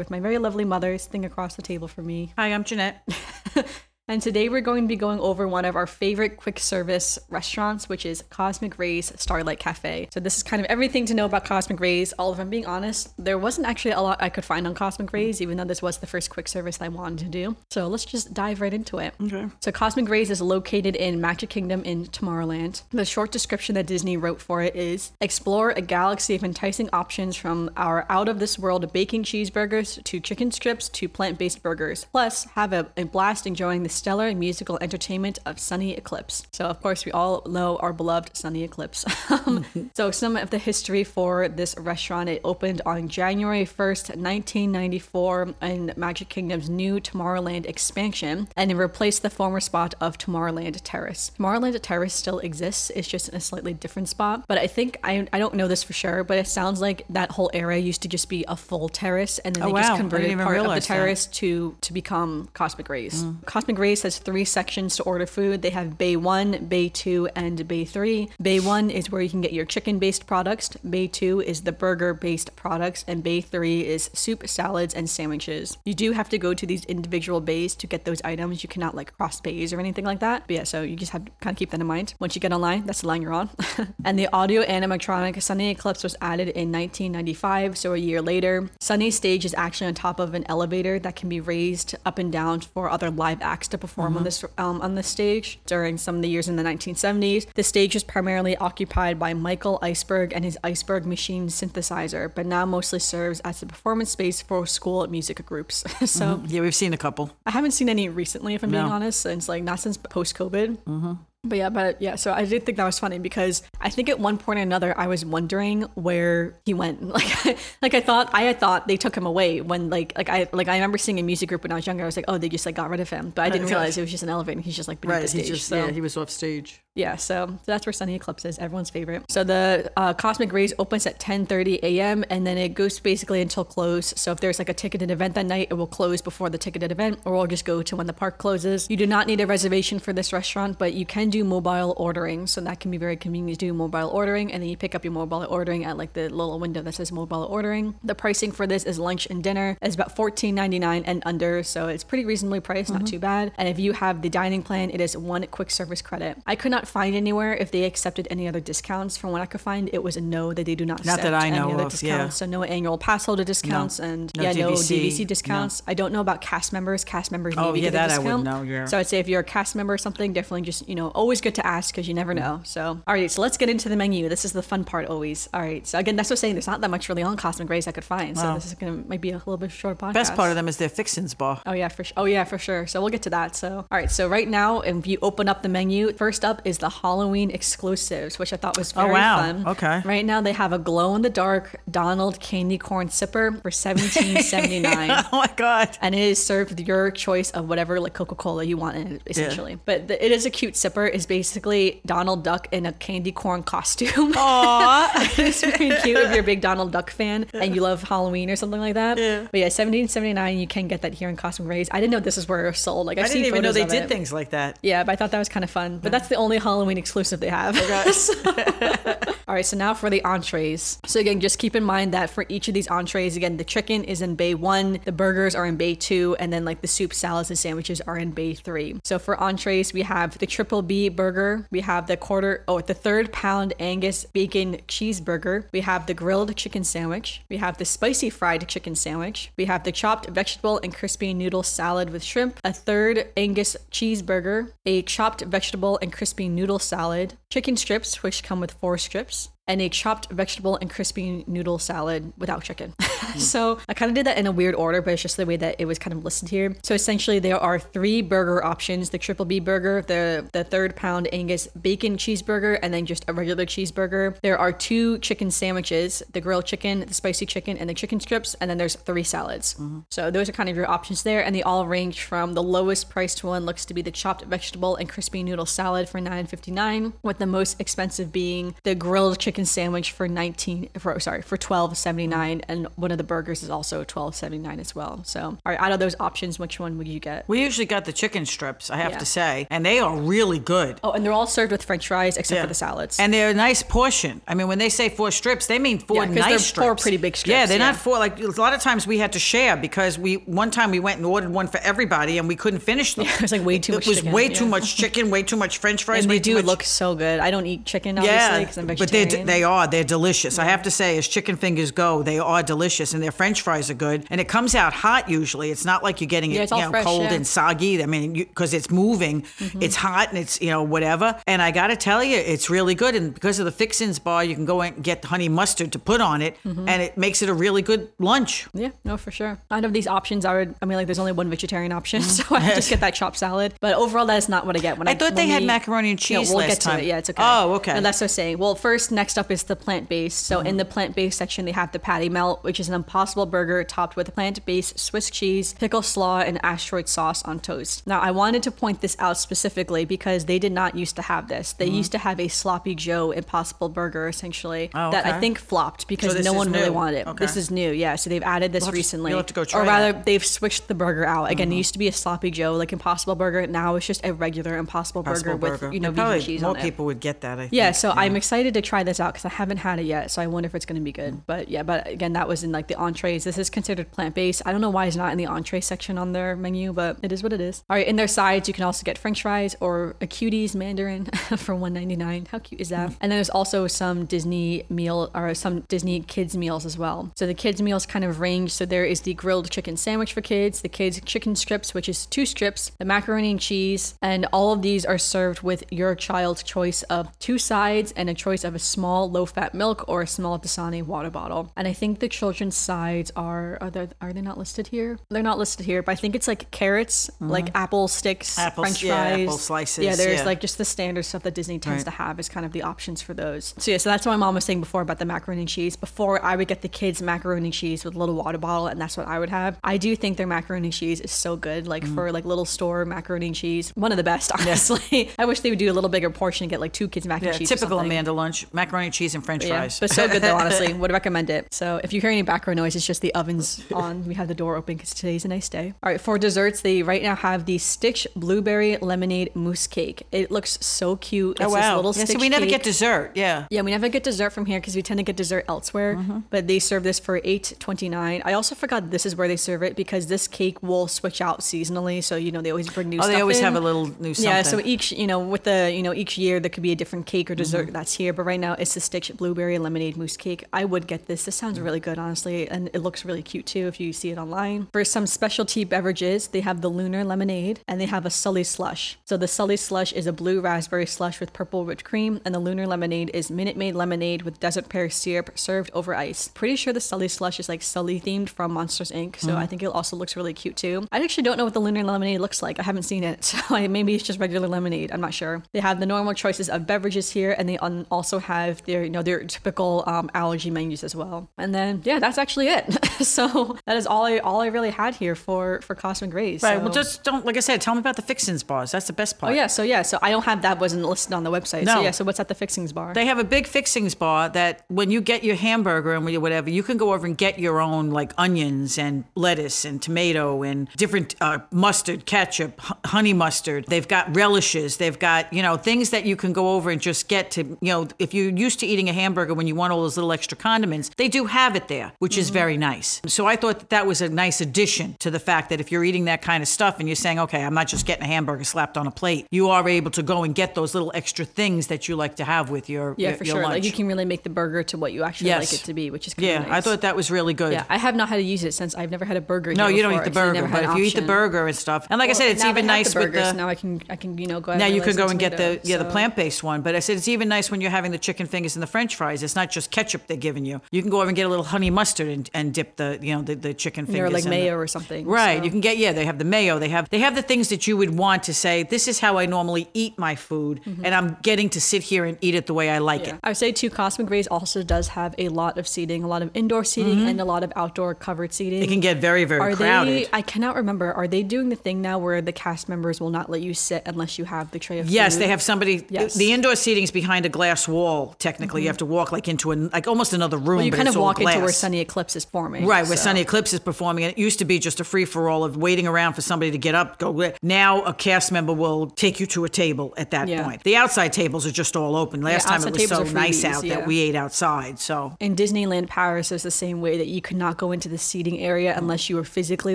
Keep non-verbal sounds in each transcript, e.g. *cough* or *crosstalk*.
with my very lovely mother sitting across the table from me. Hi, I'm Janette. *laughs* And today we're going to be going over one of our favorite quick service restaurants, which is Cosmic Rays Starlight Cafe. So this is kind of everything to know about Cosmic Rays. All of I'm being honest, there wasn't actually a lot I could find on Cosmic Rays, even though this was the first quick service I wanted to do. So let's just dive right into it. Okay. So Cosmic Rays is located in Magic Kingdom in Tomorrowland. The short description that Disney wrote for it is explore a galaxy of enticing options from our out of this world baking cheeseburgers to chicken strips to plant-based burgers. Plus, have a, a blast enjoying the stellar musical entertainment of Sonny Eclipse. So, of course, we all know our beloved Sonny Eclipse. *laughs* Um, *laughs* so, some of the history for this restaurant it opened on January 1st, 1994, in Magic Kingdom's new Tomorrowland expansion, and it replaced the former spot of Tomorrowland Terrace. Tomorrowland Terrace still exists, it's just in a slightly different spot. But I think, I, I don't know this for sure, but it sounds like that whole area used to just be a full terrace, and then Oh, they wow. Just converted part of the that. terrace to to become Cosmic Rays. Cosmic Rays has three sections to order food. They have Bay 1, Bay 2, and Bay 3. Bay 1 is where you can get your chicken-based products. Bay 2 is the burger-based products and Bay 3 is soup, salads, and sandwiches. You do have to go to these individual bays to get those items. You cannot like cross bays or anything like that. But yeah, so you just have to kind of keep that in mind. Once you get online, that's the line you're on. *laughs* and the audio animatronic Sonny Eclipse was added in 1995, so a year later. Sonny stage is actually on top of an elevator that can be raised up and down for other live acts to perform on this um, on this stage during some of the years in the 1970s. The stage was primarily occupied by Michael Iceberg and his Iceberg machine synthesizer, but now mostly serves as a performance space for school music groups. *laughs* so Yeah, we've seen a couple. I haven't seen any recently, if I'm being honest, since like not since post COVID. Mm-hmm. But yeah, but yeah, so I did think that was funny because I think at one point or another I was wondering where he went. *laughs* Like, like I thought I had thought they took him away when like like I like I remember seeing a music group when I was younger. I was like, oh, they just like got rid of him, but I didn't realize it was just an elevator. and He's just like beneath Right. the He stage. just so. yeah, he was off stage. Yeah, so, so that's where Sonny Eclipse is, everyone's favorite. So the uh, Cosmic Rays opens at 10:30 a.m. and then it goes basically until close. So if there's like a ticketed event that night, it will close before the ticketed event, or we'll just go to when the park closes. You do not need a reservation for this restaurant, but you can do mobile ordering, so that can be very convenient to do mobile ordering, and then you pick up your mobile ordering at like the little window that says mobile ordering. The pricing for this is lunch and dinner is about $14.99 and under, so it's pretty reasonably priced, not mm-hmm. too bad. And if you have the dining plan, it is one quick service credit. I could not find anywhere if they accepted any other discounts. From what I could find, it was a no that they do not. Not that accept I know of, discounts. yeah. So no annual pass holder discounts and No yeah, no DVC, DVC discounts. I don't know about cast members. Cast members Oh, maybe yeah, get a that I discount. wouldn't know, yeah. So I'd say if you're a cast member or something, definitely just you know always good to ask because you never know. So all right, so let's get into the menu. This is the fun part always. All right, so again, that's what I'm saying. There's not that much really on Cosmic Rays I could find. So this is gonna might be a little bit short podcast. Best part of them is their fixins bar. Oh yeah, for sure. Oh yeah, for sure. So we'll get to that. So all right. So right now, if you open up the menu, first up is the Halloween exclusives, which I thought was very Oh, very wow. fun. Okay. Right now they have a glow in the dark Donald candy corn sipper for seventeen seventy nine. *laughs* Oh my god. And it is served with your choice of whatever like Coca Cola you want in it, essentially. But the, it is a cute sipper. It's basically Donald Duck in a candy corn costume. Aw. *laughs* it's really cute if you're a big Donald Duck fan and you love Halloween or something like that. Yeah. But yeah, seventeen seventy nine. You can get that here in Cosmic Rays. I didn't know this is where it was sold. Like I've I seen didn't even know they did it. things like that. Yeah, but I thought that was kind of fun. But that's the only Halloween exclusive they have. Oh, *laughs* All right, so now for the entrees. So again, just keep in mind that for each of these entrees, again, the chicken is in bay one, the burgers are in bay two, and then like the soup, salads, and sandwiches are in bay three. So for entrees, we have the triple B burger, we have the quarter, oh, the third pound Angus bacon cheeseburger, we have the grilled chicken sandwich, we have the spicy fried chicken sandwich, we have the chopped vegetable and crispy noodle salad with shrimp, a third Angus cheeseburger, a chopped vegetable and crispy noodle salad, chicken strips, which come with four strips, and a chopped vegetable and crispy noodle salad without chicken. *laughs* Hmm. so I kind of did that in a weird order, but it's just the way that it was kind of listed here. So essentially, there are three burger options: the triple B burger, the the third pound Angus bacon cheeseburger, and then just a regular cheeseburger. There are two chicken sandwiches: the grilled chicken, the spicy chicken, and the chicken strips. And then there's three salads. Mm-hmm. So those are kind of your options there, and they all range from the lowest priced one looks to be the chopped vegetable and crispy noodle salad for $9.59, with the most expensive being the grilled chicken sandwich for 19 for sorry, for 12.79 and one of the burgers is also 12.79 as well. So, all right, out of those options, which one would you get? We usually got the chicken strips, I have Yeah. to say, and they are really good. Oh, and they're all served with french fries except Yeah. for the salads. And they're a nice portion. I mean, when they say four strips, they mean four Yeah, nice strips. four pretty big strips. Yeah, they're yeah. not four. Like a lot of times we had to share because we one time we went and ordered one for everybody and we couldn't finish them. *laughs* it was like way too It much was chicken, way yeah. too much chicken, way too much French *laughs* fries. and they do much- look so good. I don't eat chicken obviously yeah, because I'm but vegetarian. they they are they're delicious. I have to say, as chicken fingers go, they are delicious, and their French fries are good. And it comes out hot usually. It's not like you're getting Yeah, it you know, fresh, cold yeah. Mm-hmm. and soggy. I mean, because it's moving, it's hot and it's you know whatever. And I got to tell you, it's really good. And because of the fixins bar, you can go and get honey mustard to put on it, Mm-hmm. and it makes it a really good lunch. Yeah, no, for sure. Out of these options, I would. I mean, like, there's only one vegetarian option, *laughs* so I just *laughs* get that chopped salad. But overall, that is not what I get when I. I thought they had we- macaroni and cheese Yeah, cheese we'll last get to time. it. Yeah, it's okay. Oh, okay. And that's what I'm saying. Well, first, next up is the plant based. So Mm-hmm. in the plant based section, they have the patty melt, which is an impossible burger topped with plant based Swiss cheese, pickle slaw, and asteroid sauce on toast. Now, I wanted to point this out specifically because they did not used to have this. They used to have a sloppy Joe impossible burger, essentially, Mm-hmm. Oh, that I think flopped because this no one really wanted it. Okay. This is new, yeah. So they've added this to- recently, you'll have to go try or rather, that. Mm-hmm. they've switched the burger out. Again, it used to be a sloppy Joe, like Impossible Burger. Now it's just a regular Impossible, Possible burger, with you know vegan cheese more on it. people would get that. I think. Yeah, so I'm excited to try this out because I haven't had it yet. So I wonder if it's going to be Mm. good. But yeah, but again, that was in like the entrees. This is considered plant based. I don't know why it's not in the entree section on their menu, but it is what it is. All right, in their sides, you can also get French fries or a cuties Mandarin *laughs* for 1.99. How cute is that? And then there's also some Disney meal or some Disney kids meals as well. So the kids meals kind of range. So there is the grilled chicken sandwich for kids, the kids chicken strips, which is two strips, the macaroni and cheese, and all of these are served with your child's choice of two sides and a choice of a small low-fat milk or a small Dasani water bottle. And I think the children's sides are are they, are they not listed here? They're not listed here, but I think it's like carrots, like apple sticks, Mm-hmm. French yeah, fries, apple slices, Yeah, there's yeah. like just the standard stuff that Disney tends Right. to have is kind of the options for those. So yeah, so that's what my mom was saying before about the macaroni and cheese. Before I would get the kids macaroni and cheese with a little water bottle, and that's what I would have. I do think their macaroni and cheese is so good, like Mm-hmm. for like little store macaroni and cheese, one of the best. *laughs* Honestly, I wish they would do a little bigger portion and get like two kids mac Yeah, and cheese. typical. Amanda lunch: macaroni, cheese, and French fries. but so good though. *laughs* Honestly, would recommend it. So if you hear any background noise, it's just the ovens on. We have the door open because today's a nice day. All right, for desserts, they right now have the Stitch blueberry lemonade mousse cake. It looks so cute. It's oh wow! little yeah, so we never cake. get dessert. Yeah. Yeah, we never get dessert from here because we tend to get dessert elsewhere. Mm-hmm. But they serve this for eight twenty nine. I also forgot this is where they serve it because this cake will switch out seasonally. So you know they always bring new. Oh, they always in. have a little new something. Yeah, so each you know with the you know each year there could be a different cake or dessert Mm-hmm. that's here. But right now it's Stitch blueberry lemonade mousse cake. I would get this. This Mm. sounds really good, honestly, and it looks really cute too if you see it online. For some specialty beverages, they have the Lunar lemonade and they have a Sully slush. So the Sully slush is a blue raspberry slush with purple whipped cream, and the Lunar lemonade is Minute Maid lemonade with desert pear syrup served over ice. Pretty sure the Sully slush is like Sully themed from Monsters Inc. So Mm-hmm. I think it also looks really cute too. I actually don't know what the Lunar lemonade looks like. I haven't seen it, *laughs* so I, maybe it's just regular lemonade. I'm not sure. They have the normal choices of beverages here, and they un- also have their you know their typical um, allergy menus as well. And then yeah, that's actually it. *laughs* so that is all I all I really had here for for Cosmic Rays. Right. So- Well, just don't like I said. Tell me about the fixins bars. That's the best part. Oh yeah, so yeah, so I don't have that wasn't listed on the website. So No. yeah, so what's at the fixings bar? They have a big fixings bar that when you get your hamburger and whatever, you can go over and get your own like onions and lettuce and tomato and different uh, mustard, ketchup, h- honey mustard. They've got relishes. They've got, you know, things that you can go over and just get to, you know, if you're used to eating a hamburger when you want all those little extra condiments, they do have it there, which is mm-hmm. very nice. So I thought that that was a nice addition to the fact that if you're eating that kind of stuff and you're saying, okay, I'm not just getting a hamburger slapped on a plate, you are able to go and get those little extra things that you like to have with your yeah, your, for your sure. lunch. Like you can really make the burger to what you actually Yes. like it to be, which is kind yeah, of nice. I thought that was really good. Yeah, I have not had to use it since I've never had a burger. No, you don't eat the so burger, but if you eat the burger and stuff, and like I said, it's even nice the with the. now I can I can you know go. Now you can go and get the yeah the plant based one, but I said it's even nice when you're having the chicken fingers and the French fries. It's not just ketchup they're giving you. You can go over and get a little honey mustard and, and dip the you know the, the chicken Or fingers like in mayo the, or something. Right, so- you can get yeah. They have the mayo. They have they have the things that you would want to say. This is how I normally eat my food, and I'm getting to sit here and eat it the way I like Mm-hmm. Yeah. it. I would say too, Cosmic Rays also does have a lot of seating, a lot of indoor seating, and a lot of outdoor covered seating. Mm-hmm. It can get very very are crowded. they? I cannot remember. Are they doing the thing now where the cast members will not let you sit unless you have the tray of Yes, food? they have somebody. Yes. The indoor seating is behind a glass wall, technically. Technically you have to walk like into an like almost another room. you but kind of walk into where glass. Sonny Eclipse is performing. Right, where so- Sonny Eclipse is performing. And it used to be just a free for all of waiting around for somebody to get up, go. Now a cast member will take you to a table at that Yeah. point. The outside tables are just all open. Last time it was so nice out yeah. that we ate outside. So In Disneyland Paris, is the same way that you could not go into the seating area unless you were physically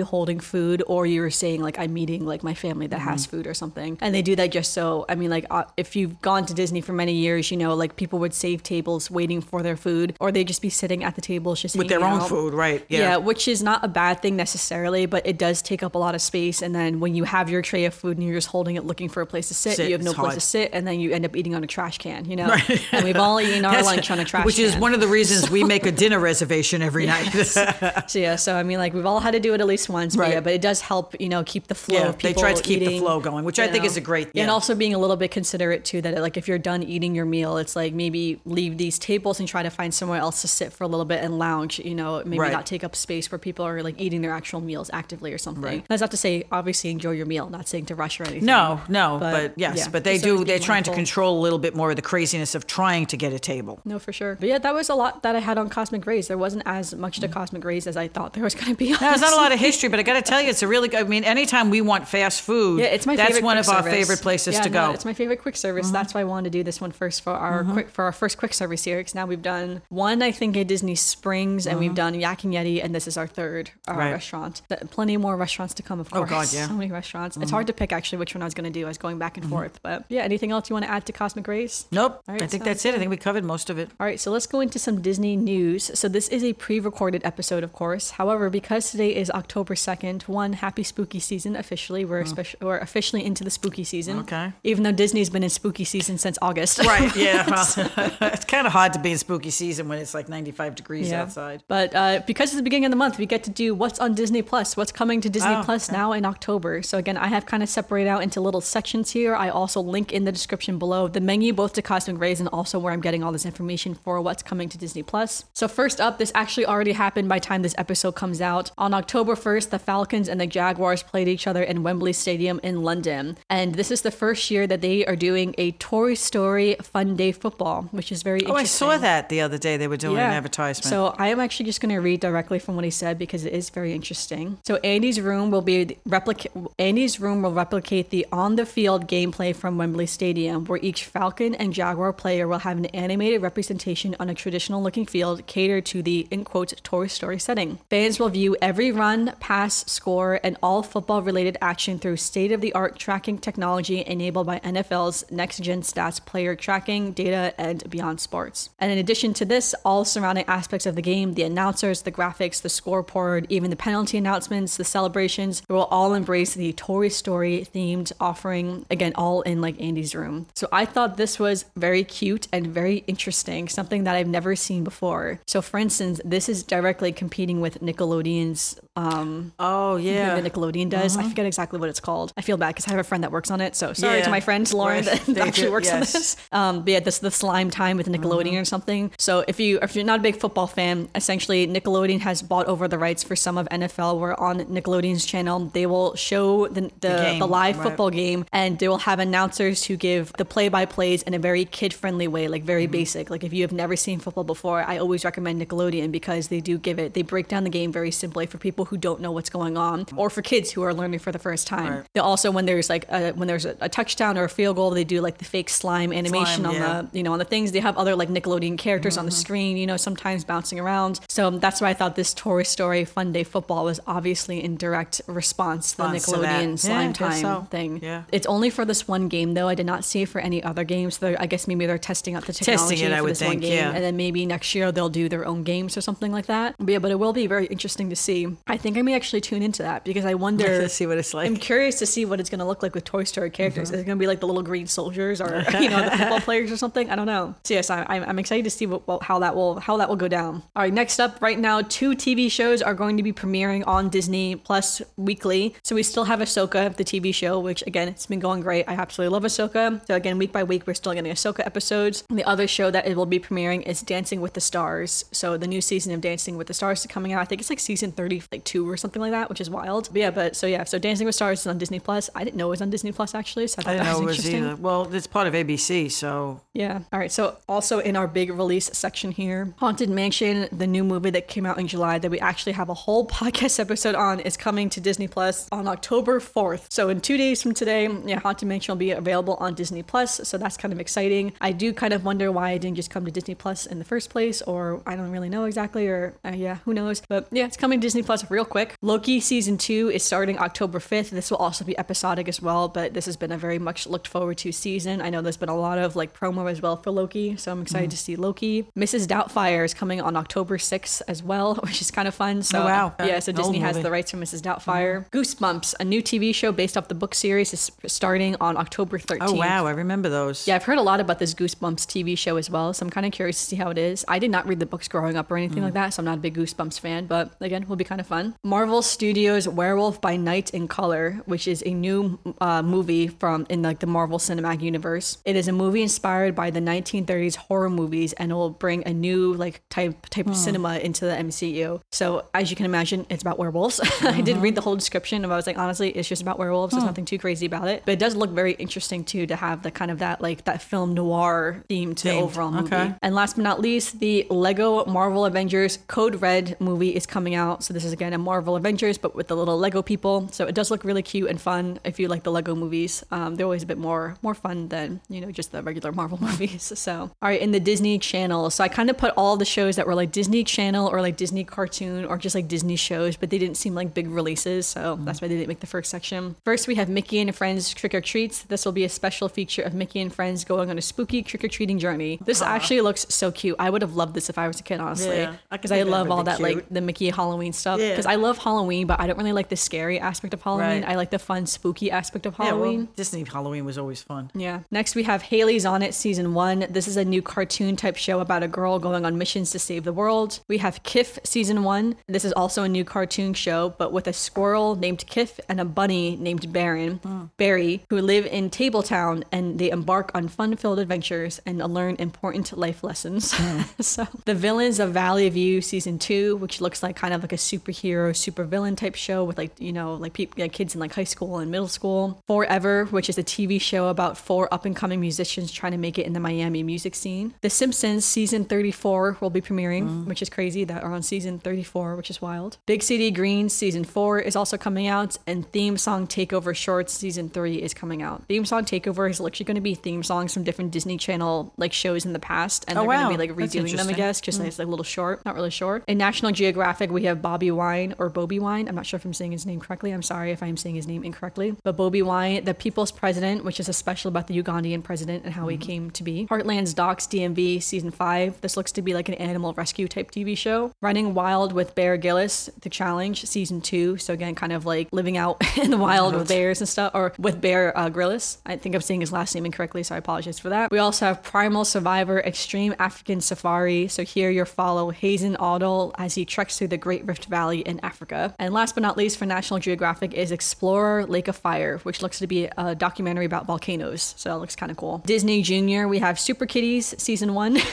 holding food or you were saying like I'm meeting like my family that Mm-hmm. has food or something. And they do that just so I mean like uh, if you've gone to Disney for many years, you know like people would save tables waiting for their food or they'd just be sitting at the tables just with their own out. food, right? Yeah. which is not a bad thing necessarily, but it does take up a lot of space. And then when you have your tray of food and you're just holding it looking for a place to sit, Sit, you have no place hard. to sit, and then you end up eating on a trash can, you know? And we've all eaten our *laughs* lunch on a trash Which can. is one of the reasons we *laughs* make a dinner reservation every night. *laughs* So yeah, so I mean, like we've all had to do it at least once, but Right. yeah, but it does help, you know, keep the flow Yeah, of they try to keep the flow going, which I you think is a great- thing. And also being a little bit considerate too, that like if you're done eating your meal, it's like maybe leave these tables and try to find somewhere else to sit for a little bit and lounge. You know, maybe Right. not take up space where people are like eating their actual meals actively or something. Right. That's not to say obviously enjoy your meal, not saying to rush or anything. No, no, but, But, yes, yeah, but they do. They're trying to control a little bit more of the craziness of trying to get a table. No, for sure. But yeah, that was a lot that I had on Cosmic Rays. There wasn't as much to mm. Cosmic Rays as I thought there was going to be. *laughs* Now, there's not a lot of history, but I got to tell you, it's a really good. I mean, anytime we want fast food, Yeah, it's my that's one of our favorite places Yeah, to no, go. It's my favorite quick service. Mm-hmm. That's why I wanted to do this one first for our mm-hmm. quick for our first quick service here. Because now we've done one, I think, at Disney Springs, and we've mm-hmm. done Yak and Yeti, and this is our third uh, Right. restaurant. Th- Plenty more restaurants to come, of course. Oh. God, yeah. *laughs* So many restaurants. It's mm-hmm. hard to pick actually which one I was going to do. I was going back and mm-hmm. forth, but yeah. Anything else you want to add to Cosmic Rays? nope, right, I think that's it. I think we covered most of it. All right, so let's go into some Disney news. So this is a pre-recorded episode, of course. However, because today is October second, one happy spooky season officially. We're mm. especially we're officially into the spooky season. Okay. Even though Disney's been in spooky season since August. Right? Yeah. *laughs* well, *laughs* it's kind of hard to be in spooky season when it's like 95 degrees Yeah. outside. But uh, because it's the beginning of the month, we get to do what's on Disney Plus, what's coming to Disney Oh, Plus now in October. So again, I have kind of separated out into little sections here. I also link in the description below the menu, both to Cosmic Rays and also where I'm getting all this information for what's coming to Disney Plus. So first up, this actually already happened by the time this episode comes out. On October 1st, the Falcons and the Jaguars played each other in Wembley Stadium in London. And this is the first year that they are doing a Toy Story Fun Day football, which is very Oh, I saw that the other day. They were doing an advertisement. So I am actually just going to read directly from what he said because it is very interesting. So Andy's room will be replicate. Andy's room will replicate the on-the-field gameplay from Wembley Stadium, where each Falcon and Jaguar player will have an animated representation on a traditional-looking field catered to the in quotes Toy Story setting. Fans will view every run, pass, score, and all football-related action through state-of-the-art tracking technology enabled by NFL's next-gen stats player tracking data and beyond sports. And in addition to this, all surrounding aspects of the game, the announcers, the graphics, the scoreboard, even the penalty announcements, the celebrations, they will all embrace the Toy Story themed offering, again, all in like Andy's room. So I thought this was very cute and very interesting, something that I've never seen before. So for instance, this is directly competing with Nickelodeon's um oh yeah. that Nickelodeon does. I forget exactly what it's called. I feel bad because I have a friend that works on it. So sorry Yeah. to my friend Lauren Right. that They actually works on this. Um, but yeah, this the slime time with Nickelodeon or something. So if you if you're not a big football fan, essentially Nickelodeon has bought over the rights for some of NFL. Where on Nickelodeon's channel, they will show the the, the, game, live right. football game, and they will have announcers who give the play by plays in a very kid friendly way, like very basic. Like if you have never seen football before, I always recommend Nickelodeon because they do give it. They break down the game very simply for people who don't know what's going on, or for kids who are learning for the first time. Right. They also when there's like a, when there's a, a touchdown or a field goal, they do like the fake slime animation Slime, on yeah. the you know on the things. They have other like Nickelodeon characters on the Mm-hmm. screen, you know, sometimes bouncing around. So that's why I thought this Toy Story Fun Day Football was obviously in direct response to the to. Nickelodeon Yeah, slime I time so. thing. Yeah. It's only for this one game though. I did not see it for any other games. So I guess maybe they're testing out the technology it, I for would this one game, yeah. and then maybe next year they'll do their own games or something like that. But yeah, but it will be very interesting to see. I think I may actually tune into that because I wonder. to *laughs* see what it's like. I'm curious to see what it's going to look like with Toy Story characters. Mm-hmm. Is it going to be like the little green soldiers or *laughs* you know the football players or something? I don't know. So yes, I, I'm, I'm excited to see what, what, how that will how that will go down. All right, next up, right now, two TV shows are going to be premiering on Disney Plus weekly. So we still have Ahsoka, the TV show, which again it's been going great. I absolutely love Ahsoka. So again, week by week, we're still getting Ahsoka episodes. And the other show that it will be premiering is Dancing with the Stars. So the new season of Dancing with the Stars is coming out. I think it's like season 30, like two or something like that, which is wild. But yeah, but so yeah, so Dancing with Stars is on Disney Plus. I didn't know it was on Disney Plus actually, so I thought I didn't that know was it was interesting. either. Well, it's part of ABC, so Yeah. All right. So also in our big release section here, Haunted Mansion, the new movie that came out in July that we actually have a whole *laughs* podcast episode on, is coming to Disney Plus on October 4th. So in two days from today, yeah, Haunted Mansion will be available on Disney Plus. So that's kind of exciting. I do kind of wonder why it didn't just come to Disney Plus in the first place, or I don't really know exactly, or uh, yeah, who knows. But yeah, it's coming to Disney Plus real quick. Loki season two is starting October 5th. This will also be episodic as well, but this has been a very much looked forward to season. I know there's been a lot of like promo as well for Loki, so I'm excited mm-hmm. to see Loki. Mrs. Doubtfire is coming on October 6th as well, *laughs* which is kind of fun. So Oh, wow. yeah, so Disney has the rights for Mrs. Doubtfire. Mm-hmm. Goosebumps, a new TV show based off the book series, is starting on October 13th. oh wow, I remember those. Yeah, I've heard a lot about this Goosebumps TV show as well, so I'm kind of curious to see how it is. I did not read the books growing up or anything mm. like that, so I'm not a big Goosebumps fan, but again, will be kind of fun. Marvel Studios Werewolf by Night in Color, which is a new uh, movie from in like the Marvel Cinematic Universe. It is a movie inspired by the 1930s horror movies, and it will bring a new like type type of hmm. cinema into the MCU. So as you can imagine, it's about werewolves. *laughs* I did mm-hmm. read the whole description, and I was like, honestly, it's just about werewolves. There's hmm. nothing too crazy about it, but it does look very interesting too to have the kind of that like that film noir theme to the overall movie. okay. And last but not least, the Lego Marvel Avengers Code Red movie is coming out. So this is again a Marvel Avengers, but with the little Lego people. So it does look really cute and fun. If you like the Lego movies, um, they're always a bit more more fun than you know just the regular *laughs* Marvel movies. So all right, in the Disney Channel. So I kind of put all the shows that were like Disney Channel or like Disney Cartoon or just like Disney shows, but they didn't seem like big releases. So that's why they didn't make the first section. First, we have Mickey and Friends Trick or Treats. This will be a special feature of Mickey and Friends going on a spooky trick or treating journey. This actually looks so cute. I would have loved this if I was a kid, honestly, Yeah, I because I, love all that like the Mickey Halloween stuff. Yeah. Because I love Halloween, but I don't really like the scary aspect of Halloween. Right. I like the fun, spooky aspect of Halloween. Yeah, well. Disney Halloween was always fun. Yeah. Next, we have Hailey's on It season one. This is a new cartoon type show about a girl going on missions to save the world. We have Kiff season one. This is also a new cartoon show, but with a squirrel named Kiff and a bunny named Baron, hmm. Barry, who live in Tabletown and they embark on fun filled adventures and learn important life lessons. Hmm. *laughs* so, The Villains of Valley View season two, which looks like kind of like a superhero, super villain type show with like, you know, like people, like kids in like high school and middle school. Forever, which is a TV show about four up and coming musicians trying to make it in the Miami music scene. The Simpsons season 34 will be premiering, mm. which is crazy that are on season 34, which is wild. Big City Greens season four is also coming out, and Theme Song Takeover Shorts season three is coming out. Theme Song Takeover is literally going to be theme songs from different Disney Channel like shows in the past, and Oh, they're going to be like redoing them, I guess, just like, mm. it's like a little short, not really short. In National Geographic, we have Bobi Wine or Bobi Wine. I'm not sure if I'm saying his name correctly. I'm sorry if I'm saying his name incorrectly. But Bobi Wine, the People's President, which is a special about the Ugandan president and how he came to be. Heartlands Docs DMV season five. This looks to be like an animal rescue type TV show. Running Wild with Bear Gillis, The Challenge season two. So again, kind of like living out *laughs* in the wild with bears and stuff, or with Bear uh, Grillis. I think I'm saying his last name incorrectly, so I apologize for that. We also have Primal Survivor Extreme African Safari. So here you'll follow Hazen Audel as he treks through the Great Rift Valley in Africa. And last but not least for National Geographic is Explorer Lake of Fire, which looks to be a documentary about volcanoes. So that looks kind of cool. Disney Junior, we have Super Kitties season one. *laughs*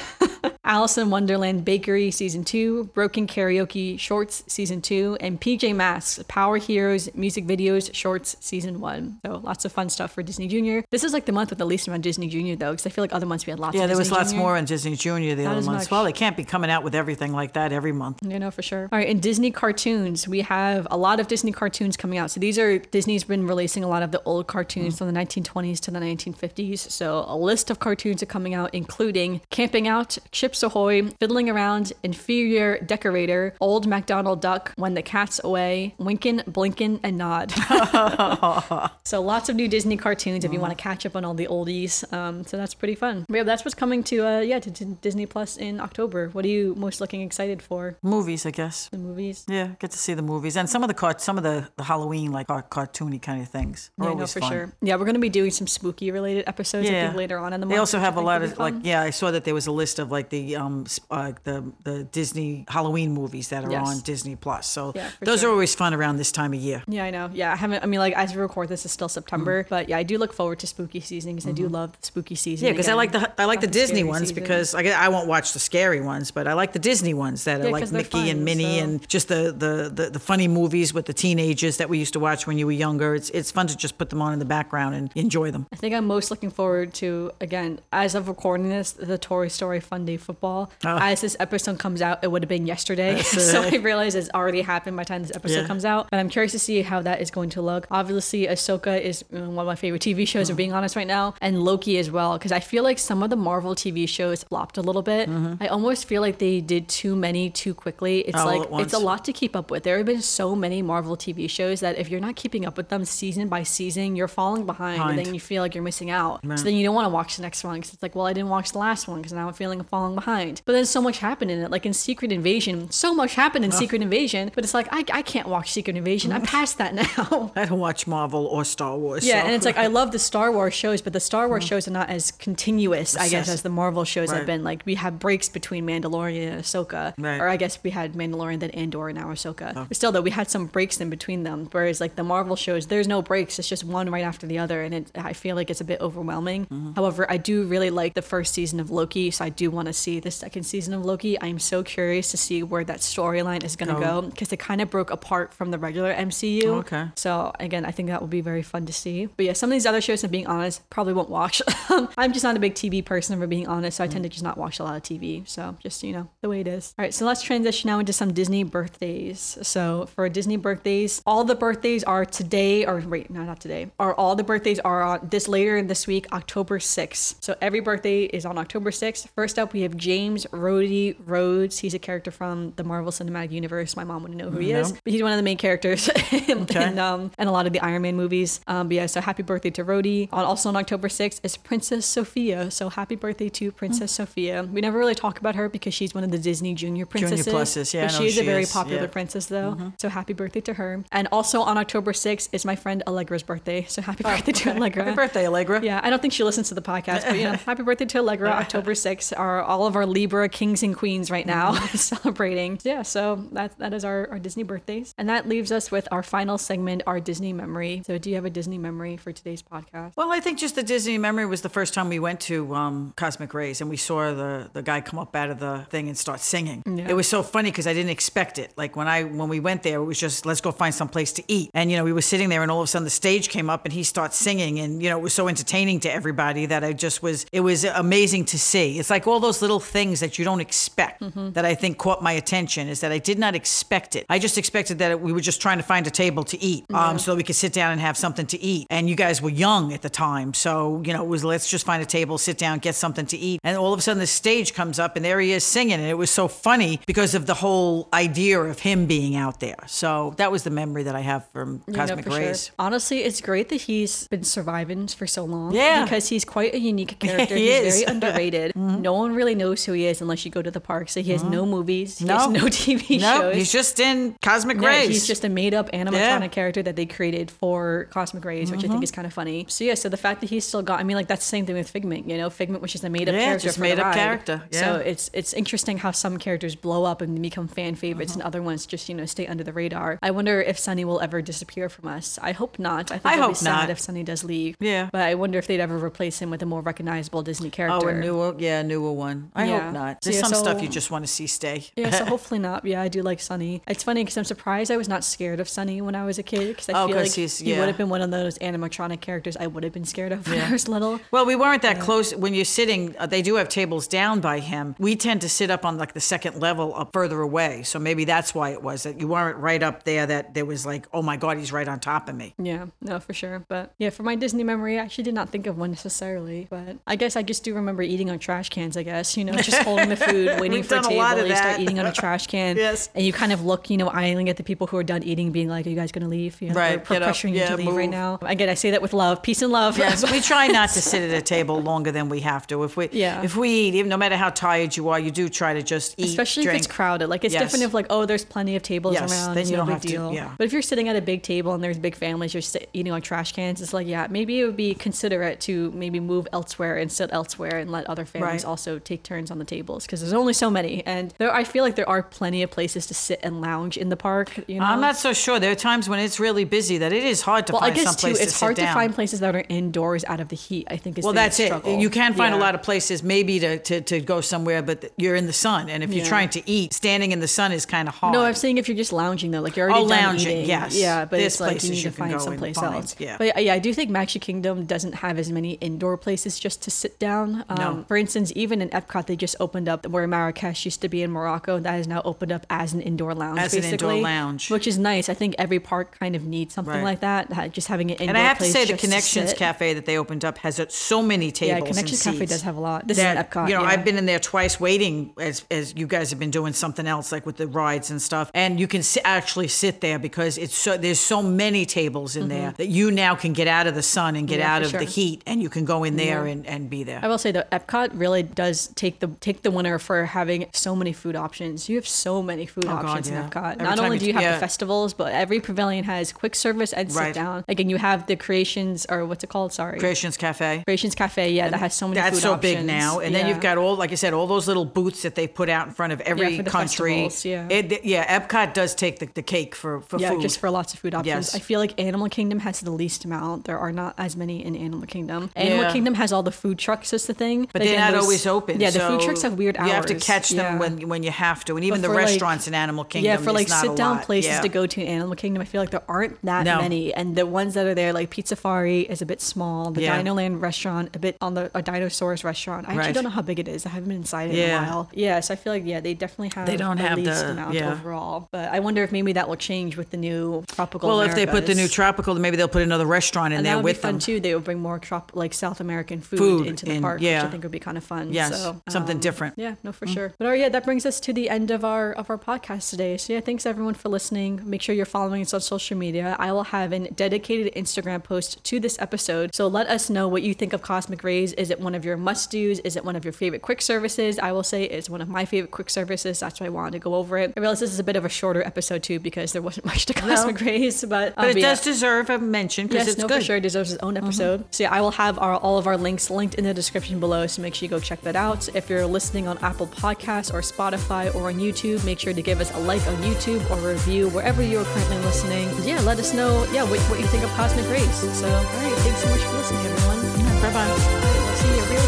Alice in Wonderland Bakery Season 2, Broken Karaoke Shorts Season 2, and PJ Masks Power Heroes Music Videos Shorts Season 1. So lots of fun stuff for Disney Junior. This is like the month with the least amount of Disney Junior though, because I feel like other months we had lots Yeah, there was Disney lots more in Disney Junior the Not other months. much. Well, they can't be coming out with everything like that every month. You know, for sure. All right, in Disney cartoons, we have a lot of Disney cartoons coming out. So these are Disney's been releasing a lot of the old cartoons from the 1920s to the 1950s. So a list of cartoons are coming out, including Camping Out, Chips Ahoy, Fiddling Around, Inferior Decorator, Old MacDonald Duck, When the Cat's Away, Winkin', Blinkin', and Nod. *laughs* so lots of new Disney cartoons if you want to catch up on all the oldies. Um, so that's pretty fun. But yeah, that's what's coming to uh, yeah to, to Disney Plus in October. What are you most looking excited for? Movies, I guess. The movies. Yeah, get to see the movies and some of the cart, some of the, the Halloween like car- cartoony kind of things. Are Yeah, no, for fun. sure. Yeah, we're going to be doing some spooky related episodes I Yeah. think later on in the month. They also have a lot of like yeah, I saw that there was a list of like the um uh, the the Disney Halloween movies that are Yes. on Disney Plus. So Yeah, those sure. are always fun around this time of year. Yeah, I know. Yeah, I haven't. I mean, like as we record this, is still. September, but yeah, I do look forward to spooky season because I do love the spooky season. Mm-hmm. Yeah, because I like the I like the Disney ones season. because I, I won't watch the scary ones, but I like the Disney ones that are Yeah, like 'cause they're Mickey and Minnie so- and just the, the the the funny movies with the teenagers that we used to watch when you were younger. It's it's fun to just put them on in the background and enjoy them. I think I'm most looking forward to again as of recording this the Toy Story Fun Day Football. Oh. As this episode comes out, it would have been yesterday, That's *laughs* so. I realize it's already happened by the time this episode Yeah. comes out. But I'm curious to see how that is going to look. Obviously, Ahsoka is one of my favorite TV shows. Mm. If being honest right now, and Loki as well, because I feel like some of the Marvel TV shows flopped a little bit. I almost feel like they did too many too quickly. It's Mm-hmm. All like it's a lot to keep up with. There have been so many Marvel TV shows that if you're not keeping up with them season by season, you're falling behind, and then you feel like you're missing out. So then you don't want to watch the next one because it's like, well, I didn't watch the last one because now I'm feeling falling behind. But then so much happened in it, like in Secret Invasion, so much happened in Secret Invasion. But it's like I, I can't watch Secret Invasion. I'm past that *laughs* now. I don't watch Marvel or Star Wars. Yeah, so- and it's like I love the Star Wars shows, but the Star Wars shows are not as continuous, I guess, as the Marvel shows have been. Like we have breaks between Mandalorian and Ahsoka, Right. or I guess we had Mandalorian then Andor and now Ahsoka. Oh. But still, though, we had some breaks in between them. Whereas like the Marvel shows, there's no breaks; it's just one right after the other, and it, I feel like it's a bit overwhelming. Mm-hmm. However, I do really like the first season of Loki, so I do want to see the second season of Loki. I'm so curious to see where that storyline is going to Oh. go because it kind of broke apart from the regular MCU. Oh, okay. So again, I think that will be very fun to see. But yeah, some of these other shows, I'm being honest, probably won't watch. *laughs* I'm just not a big TV person, for being honest. So I mm. tend to just not watch a lot of TV. So just you know the way it is. All right, so let's transition now into some Disney birthdays. So for Disney birthdays, all the birthdays are today, or wait, no, not today. Are all the birthdays are on this later in this week, October 6th. So every birthday is on October 6th. First up, we have James Rhodey Rhodes. He's a character from the Marvel Cinematic Universe. My mom wouldn't know who he is, but he's one of the main characters *laughs* in, Okay. in, um, and a lot of the Iron Man movies. Um, but yeah, so happy birthday to Rhodey. On also on October 6th is Princess Sofia. So happy birthday to Princess Sofia. We never really talk about her because she's one of the Disney Junior princesses. Pluses, yeah, but she is a very is, popular yeah. Mm-hmm. princess though. So happy birthday to her. And also on October 6th is my friend Allegra's birthday. So happy birthday to Allegra. Oh, Happy birthday, Allegra. Yeah, I don't think she listens to the podcast, but you know, *laughs* happy birthday to Allegra, October 6th. Are all of our Libra kings and queens right now Mm-hmm. *laughs* celebrating. Yeah, so that that is our, our Disney birthdays. And that leaves us with our final segment, our Disney memory. So do you have a Disney memory for today's podcast? Well, I think just the Disney memory was the first time we went to um, Cosmic Rays and we saw the the guy come up out of the thing and start singing. Yeah. It was so funny because I didn't expect it. Like when I when we went there, it was just let's go find some place to eat. And you know, we were sitting there and all of a sudden the stage came up and he starts singing and you know, it was so entertaining to everybody that I just was it was amazing to see. It's like all those little things that you don't expect that I think caught my attention is that I did not expect it. I just expected that we were just trying to find a table to eat um, so that we could sit down and have something to eat. And you guys were young at the time. So, you know, it was let's just find a table, sit down, get something to eat. And all of a sudden the stage comes up and there he is singing. And it was so funny because of the whole idea of him being out there. So that was the memory that I have from You know, Cosmic sure. Rays. Honestly, it's great that he's been surviving for so long. Yeah. Because he's quite a unique *laughs* character. He he's is. very *laughs* underrated. No one really knows who he is unless you go to the park. So he has no movies. He No. *laughs* has no TV No, shows. he's just in Cosmic Yeah, Rays. he's just a made up animatronic Yeah. Mm-hmm. character that they created for Cosmic Rays, which I think is kind of funny. So yeah, so the fact that he's still got I mean like that's the same thing with Figment, you know, Figment which is a made up Yeah, character. just for the made-up ride. character, So it's it's interesting how some characters blow up and become fan favorites Mm-hmm. and other ones just, you know, stay under the radar. I wonder if Sonny will ever disappear from us. I hope not. I think I be hope sad not. if Sonny does leave. Yeah. But I wonder if they'd ever replace him with a more recognizable Disney character. Oh, a newer, yeah, a newer one. I Yeah. hope not. So, There's yeah, some stuff you just want to see stay. Yeah, so *laughs* hopefully not. Yeah, I do like Sonny. It's funny because I'm surprised I was not scared of Sonny when I was a kid because I Oh, feel like he's- he would have been one of those animatronic characters I would have been scared of when I was little. Well, we weren't that close. When you're sitting, uh, they do have tables down by him. We tend to sit up on like the second level up further away. So maybe that's why it was that you weren't right up there, that there was like, oh my God, he's right on top of me. Yeah, no, for sure. But yeah, for my Disney memory, I actually did not think of one necessarily. But I guess I just do remember eating on trash cans, I guess, you know, just holding the food, *laughs* waiting for a a table, of you start eating on a *laughs* trash can. Yes. And you kind of look, you know, eyeing at the people who are done eating, being like, are you guys going to leave? You know, Right, We're, we're up, pressuring you yeah, to leave right now. Again, I say that with love, peace and love. Yes, *laughs* we try not to sit at a table longer than we have to. If we, Yeah. if we eat, even no matter how tired you are, you do try to just eat, Especially drink. if it's crowded. Like it's Yes. different if like, oh, there's plenty of tables Yes, around. then It's you no don't big have to- deal. yeah. But if you're sitting at a big table and there's big families, you're sit, eating on trash cans. It's like, yeah, maybe it would be considerate to maybe move elsewhere and sit elsewhere and let other families Right. also take turns on the tables because there's only so many, and there I feel like there are plenty of places to sit and lounge in the park. You know, I'm not so sure. There are times when it's really busy that it is hard to Well, I find guess some too, place it's to hard to find places that are indoors out of the heat. I think is Well, the that's struggle. it. You can find a lot of places maybe to, to, to go somewhere, but you're in the sun. And if you're trying to eat, standing in the sun is kind of hard. No, I'm saying if you're just lounging though, like you're already Oh, done lounging, eating. yes. Yeah, but There's it's like you need to find someplace find, else. yeah. But yeah, I do think Magic Kingdom doesn't have as many indoor places just to sit down. Um, No. For instance, even in Epcot, they just opened up where Marrakesh used to be in Morocco. That is now opened up as an indoor lounge, As an indoor lounge. which is nice. I think every park kind of needs something Right. like that. Just having an indoor and I have to say, the Connections. Cafe that they opened up has uh, so many tables. Yeah. Connections Cafe does have a lot. This that, is Epcot. You know, yeah. I've been in there twice waiting as as you guys have been doing something else, like with the rides and stuff. And you can si- actually sit there because it's so there's so many tables in there that you now can get out of the sun and get Mm-hmm. Yeah, out of the heat, and you can go in there and, and be there. I will say that Epcot really does take the take the winner for having so many food options. You have so many food Oh, God, options yeah. in Epcot. Every Not only you- do you have yeah. the festivals, but every pavilion has quick service and sit Right. down. Again, you have the Creations or what's it called? Sorry, Creations Cafe. Creations Cafe. Yeah, that has so many. That's so big now, and then you've got all, like I said, all those little booths that they put out in front of every country. yeah. It, yeah, Epcot does take the, the cake for for yeah, food. just for lots of food options. Yes. I feel like Animal Kingdom has the least amount. There are not as many in Animal Kingdom. Animal Yeah. Kingdom has all the food trucks is the thing, but Like, they're not always open. Yeah, the food trucks have weird hours. You have to catch them Yeah. when when you have to, and even But the for, like- restaurants in Animal Kingdom. Yeah, for like sit down lot. places Yeah. to go to in Animal Kingdom, I feel like there aren't that No. many, and the ones that are there, like Pizza Safari, is a bit small. The Yeah. Dino Land restaurant, a bit on the a Dinosaurus restaurant. I actually Right. don't know how big it is. I haven't been inside it in a while. Yeah, so I feel like yeah, they definitely have They don't the have least the- amount yeah. overall. But I wonder if maybe that will change with the new tropical. Well, if they put the new tropical, then maybe they'll put another restaurant in and there with them. too. They will bring more trop- like South American food, Food into the in- park, which. I think would be kind of fun. Yes, so, something um, different. Yeah, no, for sure. But oh yeah, that brings us to the end of our of our podcast today. So yeah, thanks everyone for listening. Make sure you're following us on social media. I will have a dedicated Instagram post to this episode. So let us know what you think of Cosmic Rays. Is it one of your must dos? Is it one of your favorite quick services? I will say it's one of my favorite quick services. That's why I wanted to go over it. I realize this is a bit of a shorter episode too because there wasn't *laughs* much to Cosmic Rays, but But um, it yeah. does deserve a mention because Yes, it's no, good. for sure. It deserves its own episode. So yeah, I will have our, all of our links linked in the description below. So make sure you go check that out. If you're listening on Apple Podcasts or Spotify or on YouTube, make sure to give us a like on YouTube or a review wherever you are currently listening. Yeah, let us know. Yeah, what, what you think of Cosmic Rays. So all right, thanks so much for listening, everyone. Bye bye. We'll see you real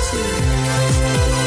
soon.